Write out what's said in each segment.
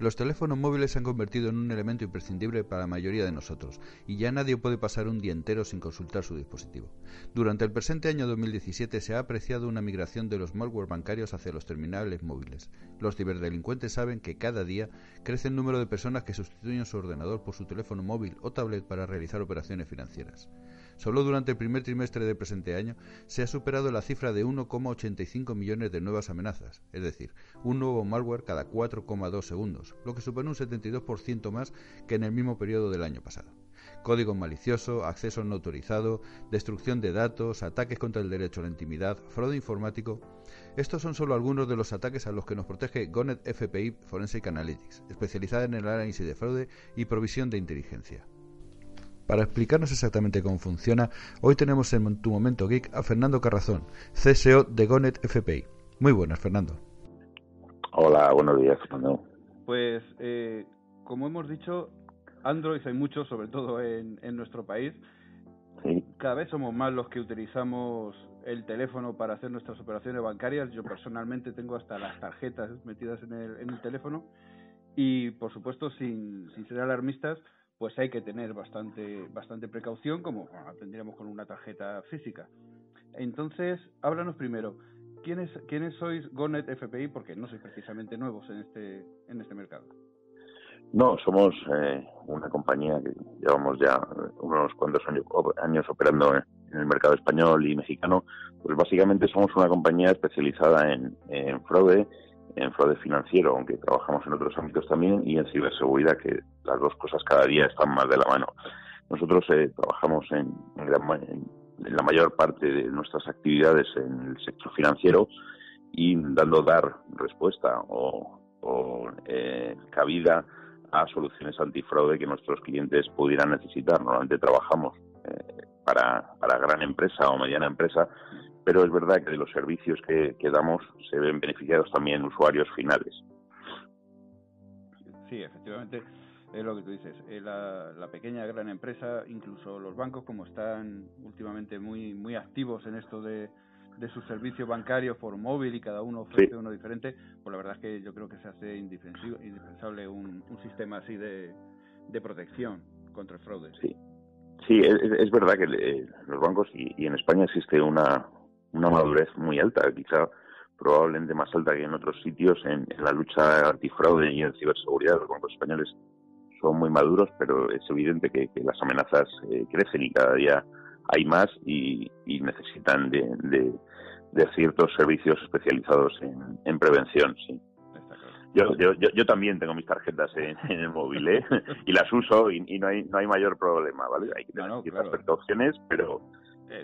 Los teléfonos móviles se han convertido en un elemento imprescindible para la mayoría de nosotros, y ya nadie puede pasar un día entero sin consultar su dispositivo. Durante el presente año 2017 se ha apreciado una migración de los malware bancarios hacia los terminales móviles. Los ciberdelincuentes saben que cada día crece el número de personas que sustituyen su ordenador por su teléfono móvil o tablet para realizar operaciones financieras. Solo durante el primer trimestre del presente año se ha superado la cifra de 1,85 millones de nuevas amenazas, es decir, un nuevo malware cada 4,2 segundos, lo que supone un 72% más que en el mismo periodo del año pasado. Código malicioso, acceso no autorizado, destrucción de datos, ataques contra el derecho a la intimidad, fraude informático. Estos son solo algunos de los ataques a los que nos protege Gonet FPI Forensic Analytics, especializada en el análisis de fraude y provisión de inteligencia. Para explicarnos exactamente cómo funciona, hoy tenemos en Tu Momento Geek a Fernando Carrazón, CSO de Gonet FPI. Muy buenas, Fernando. Hola, buenos días, Fernando. Pues, eh, como hemos dicho, Android hay muchos, sobre todo en, nuestro país. Cada vez somos más los que utilizamos el teléfono para hacer nuestras operaciones bancarias. Yo personalmente tengo hasta las tarjetas metidas en el, en el teléfono. Y, por supuesto, sin, sin ser alarmistas, pues hay que tener bastante, bastante precaución, como tendríamos con una tarjeta física. Entonces, háblanos primero, ¿quiénes, quiénes sois Gonet FPI? Porque no sois precisamente nuevos en este, en este mercado. No, somos eh, una compañía que llevamos ya unos cuantos años, años operando en el mercado español y mexicano. Pues básicamente somos una compañía especializada en, en fraude en fraude financiero, aunque trabajamos en otros ámbitos también, y en ciberseguridad, que las dos cosas cada día están más de la mano. Nosotros eh, trabajamos en, la mayor parte de nuestras actividades en el sector financiero y dando dar respuesta o, eh, cabida a soluciones antifraude que nuestros clientes pudieran necesitar. Normalmente trabajamos eh, para, para gran empresa o mediana empresa pero es verdad que de los servicios que, damos se ven beneficiados también usuarios finales. Sí, efectivamente, es lo que tú dices. Eh, la, la pequeña gran empresa, incluso los bancos, como están últimamente muy muy activos en esto de, de sus servicios bancarios por móvil y cada uno ofrece uno diferente, pues la verdad es que yo creo que se hace indispensable un, un sistema así de, de protección contra el fraude. Sí, sí es, verdad que eh, los bancos y, en España existe una, una madurez muy alta, quizá probablemente más alta que en otros sitios en, la lucha antifraude y en ciberseguridad. Los bancos españoles son muy maduros, pero es evidente que, las amenazas eh, crecen y cada día hay más y, necesitan de, ciertos servicios especializados en, prevención. Sí. Yo, yo, yo, también tengo mis tarjetas en, el móvil ¿eh? y las uso y, no hay no hay mayor problema, ¿vale? Hay que tener ciertas precauciones, pero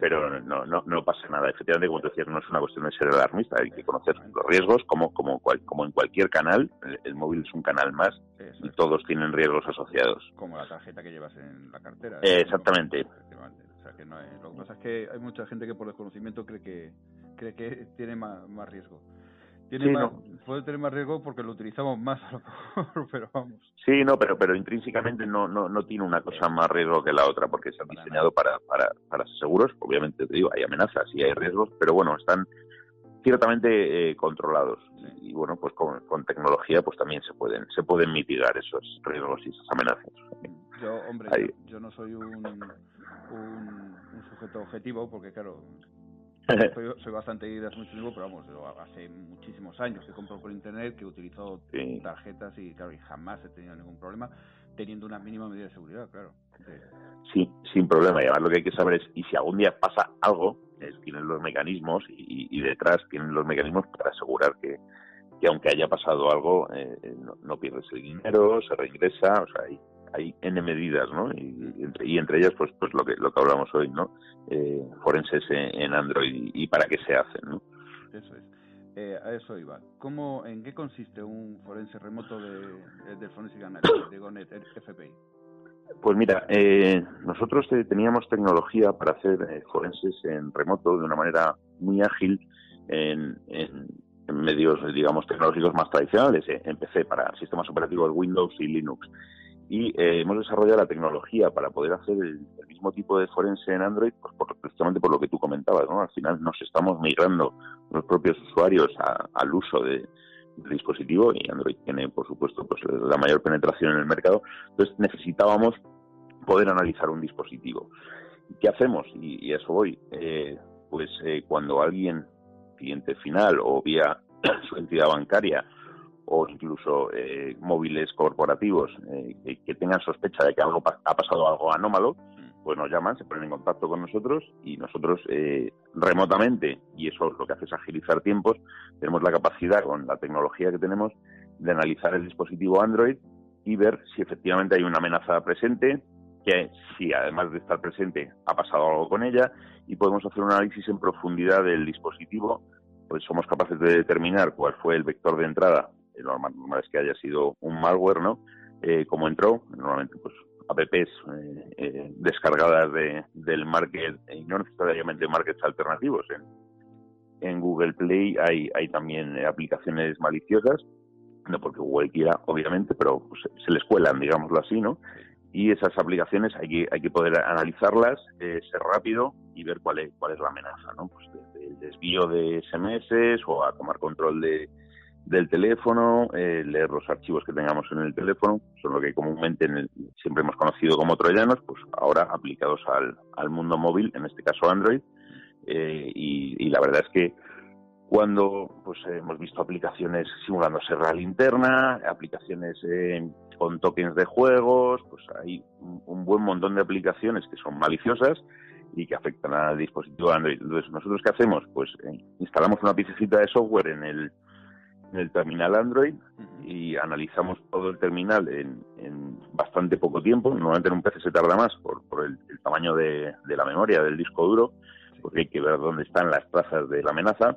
pero no, no, no pasa nada. Efectivamente, como te decías, no es una cuestión de ser alarmista, hay que conocer los riesgos, como, como, como en cualquier canal, el, móvil es un canal más y todos tienen riesgos asociados. Como la tarjeta que llevas en la cartera. exactamente. O sea, que no lo que pasa es que hay mucha gente que por desconocimiento cree que, cree que tiene más, más riesgo. Tiene más, Puede tener más riesgo porque lo utilizamos más, pero vamos. Sí, no, pero pero intrínsecamente no, no, no tiene una cosa más riesgo que la otra porque se han diseñado para, para, para ser seguros. Obviamente, te digo, hay amenazas y hay riesgos, pero bueno, están ciertamente eh, controlados. Y, bueno, pues con, con, tecnología pues también se pueden se pueden mitigar esos riesgos y esas amenazas. Yo, hombre, yo, no soy un, un, un sujeto objetivo porque, claro, soy, bastante de hace mucho tiempo, pero vamos, hace muchísimos años que compro por internet, que utilizo tarjetas y claro, y jamás he tenido ningún problema, teniendo una mínima medida de seguridad, claro. Sí, sin problema. Y además lo que hay que saber es, y si algún día pasa algo, tienen los mecanismos y, detrás tienen los mecanismos para asegurar que, que aunque haya pasado algo, eh, no, no, pierdes el dinero, se regresa, o sea, hay, hay N medidas, ¿no? Y, entre, y entre ellas, pues, pues lo que lo que hablamos hoy, ¿no? Eh, forenses en, Android y, para qué se hacen, ¿no? Eso es. Eh, a eso iba. ¿Cómo, ¿En qué consiste un forense remoto de, del Forensic Analytics, de GONET FPI? Pues mira, eh, nosotros teníamos tecnología para hacer forenses en remoto de una manera muy ágil en, en, medios, digamos, tecnológicos más tradicionales. Empecé para sistemas operativos Windows y Linux y eh, hemos desarrollado la tecnología para poder hacer el, mismo tipo de forense en Android, pues precisamente por lo que tú comentabas, ¿no? Al final nos estamos migrando los propios usuarios al uso de, dispositivo y Android tiene, por supuesto, pues la mayor penetración en el mercado. Entonces necesitábamos poder analizar un dispositivo. ¿Qué hacemos? Y, eso voy. Eh, pues eh, cuando alguien, cliente final o vía su entidad bancaria o incluso eh, móviles corporativos que, que, tengan sospecha de que algo ha pasado algo anómalo, pues nos llaman, se ponen en contacto con nosotros y nosotros eh, remotamente, y eso lo que hace es agilizar tiempos, tenemos la capacidad con la tecnología que tenemos de analizar el dispositivo Android y ver si efectivamente hay una amenaza presente, que si además de estar presente ha pasado algo con ella y podemos hacer un análisis en profundidad del dispositivo, pues somos capaces de determinar cuál fue el vector de entrada, lo normal, es que haya sido un malware, ¿no? Eh, cómo entró, normalmente pues apps eh, eh, descargadas de, del market y no necesariamente markets alternativos. En, en Google Play hay, hay también aplicaciones maliciosas, no porque Google quiera, obviamente, pero pues, se les cuelan, digámoslo así, ¿no? Y esas aplicaciones hay que, hay que poder analizarlas, eh, ser rápido y ver cuál es, cuál es la amenaza, ¿no? Pues desde el desvío de SMS o a tomar control de, del teléfono, eh, leer los archivos que tengamos en el teléfono, son lo que comúnmente siempre hemos conocido como troyanos, pues ahora aplicados al, al mundo móvil, en este caso Android, eh, y, la verdad es que cuando pues hemos visto aplicaciones simulando real interna, aplicaciones eh, con tokens de juegos, pues hay un, buen montón de aplicaciones que son maliciosas y que afectan al dispositivo Android. Entonces, ¿nosotros qué hacemos? Pues instalamos una piececita de software en el, en el terminal Android y analizamos todo el terminal en, bastante poco tiempo. Normalmente en un PC se tarda más por, el, tamaño de, la memoria del disco duro, porque hay que ver dónde están las trazas de la amenaza.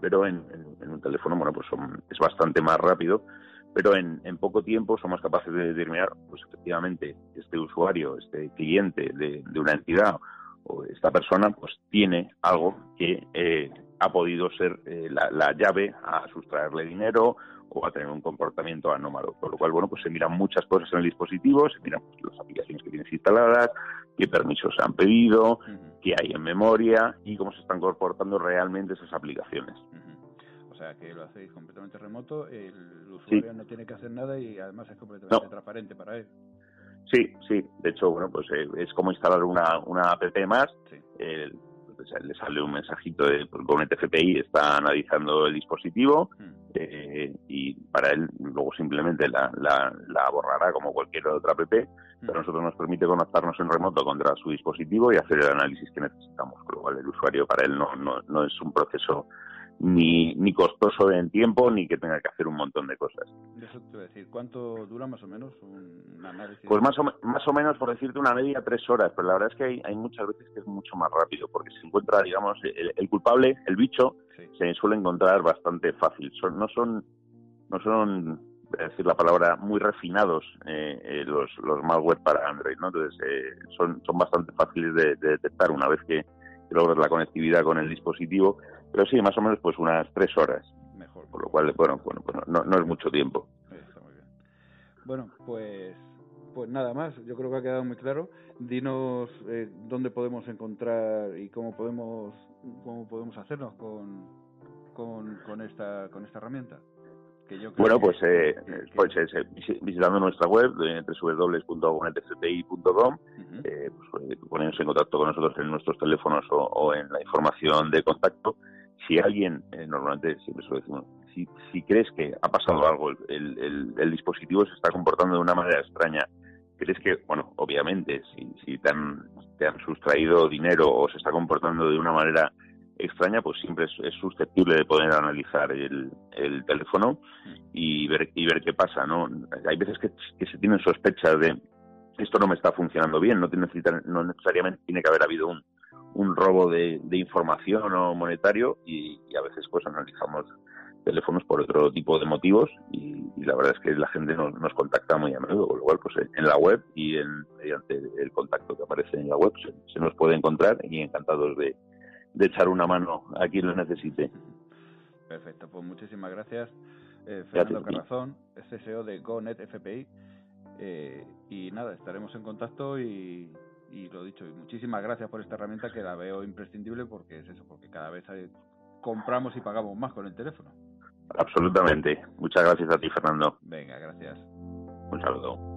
Pero en, un teléfono, bueno, pues es bastante más rápido. Pero en, poco tiempo somos capaces de determinar, pues efectivamente, este usuario, este cliente de, una entidad o esta persona, pues tiene algo que eh, ha podido ser eh, la, llave a sustraerle dinero o a tener un comportamiento anómalo. Por lo cual, bueno, pues se miran muchas cosas en el dispositivo, se miran pues, las aplicaciones que tienes instaladas, qué permisos se han pedido, qué hay en memoria y cómo se están comportando realmente esas aplicaciones. O sea, que lo hacéis completamente remoto, el usuario no tiene que hacer nada y además es completamente transparente para él. Sí, sí. De hecho, bueno, pues eh, es como instalar una, una app más. Sí le sale un mensajito de con TFPI está analizando el dispositivo hmm. eh, y para él luego simplemente la, la, borrará como cualquier otra app, pero a hmm. nosotros nos permite conectarnos en remoto contra su dispositivo y hacer el análisis que necesitamos, con lo cual el usuario para él no, no, no es un proceso ni, ni costoso en tiempo ni que tenga que hacer un montón de cosas. Eso te voy a decir, ¿cuánto dura más o menos un análisis? Pues más o, más o menos, por decirte una media, tres horas, pero la verdad es que hay, hay muchas veces que es mucho más rápido, porque se encuentra, digamos, el, culpable, el bicho, se suele encontrar bastante fácil. Son, no son, no son decir la palabra, muy refinados eh, eh, los, los malware para Android, ¿no? Entonces, eh, son, son bastante fáciles de, de detectar una vez que logras la conectividad con el dispositivo pero sí, más o menos pues unas tres horas. Mejor. Por lo cual, bueno, bueno pues no, no es mucho tiempo. Está muy bien. Bueno, pues pues nada más, yo creo que ha quedado muy claro. Dinos eh, dónde podemos encontrar y cómo podemos cómo podemos hacernos con, con, con esta con esta herramienta bueno, pues, eh, pues eh, visitando nuestra web de www.gonetfpi.com, eh, pues, eh, poniéndose en contacto con nosotros en nuestros teléfonos o, en la información de contacto. Si alguien, normalmente siempre suele decir, si, si crees que ha pasado algo, el, el, dispositivo se está comportando de una manera extraña, crees que, bueno, obviamente, si, si te, han, te han sustraído dinero o se está comportando de una manera extraña, pues siempre es, susceptible de poder analizar el, el, teléfono y ver, y ver qué pasa, ¿no? Hay veces que, se tienen sospechas de esto no me está funcionando bien, no, tiene, no necesariamente tiene que haber habido un, un robo de, de información o monetario y, a veces pues analizamos teléfonos por otro tipo de motivos y, la verdad es que la gente nos, nos, contacta muy a menudo, con lo cual pues en la web y en, mediante el contacto que aparece en la web se nos puede encontrar y encantados de, de echar una mano a quien lo necesite. Perfecto, pues muchísimas gracias. Eh, Fernando Carrazón, CSO de GoNet FPI. Eh, y nada, estaremos en contacto y, y lo dicho, muchísimas gracias por esta herramienta que la veo imprescindible porque es eso, porque cada vez compramos y pagamos más con el teléfono. Absolutamente. Muchas gracias a ti, Fernando. Venga, gracias. Un saludo.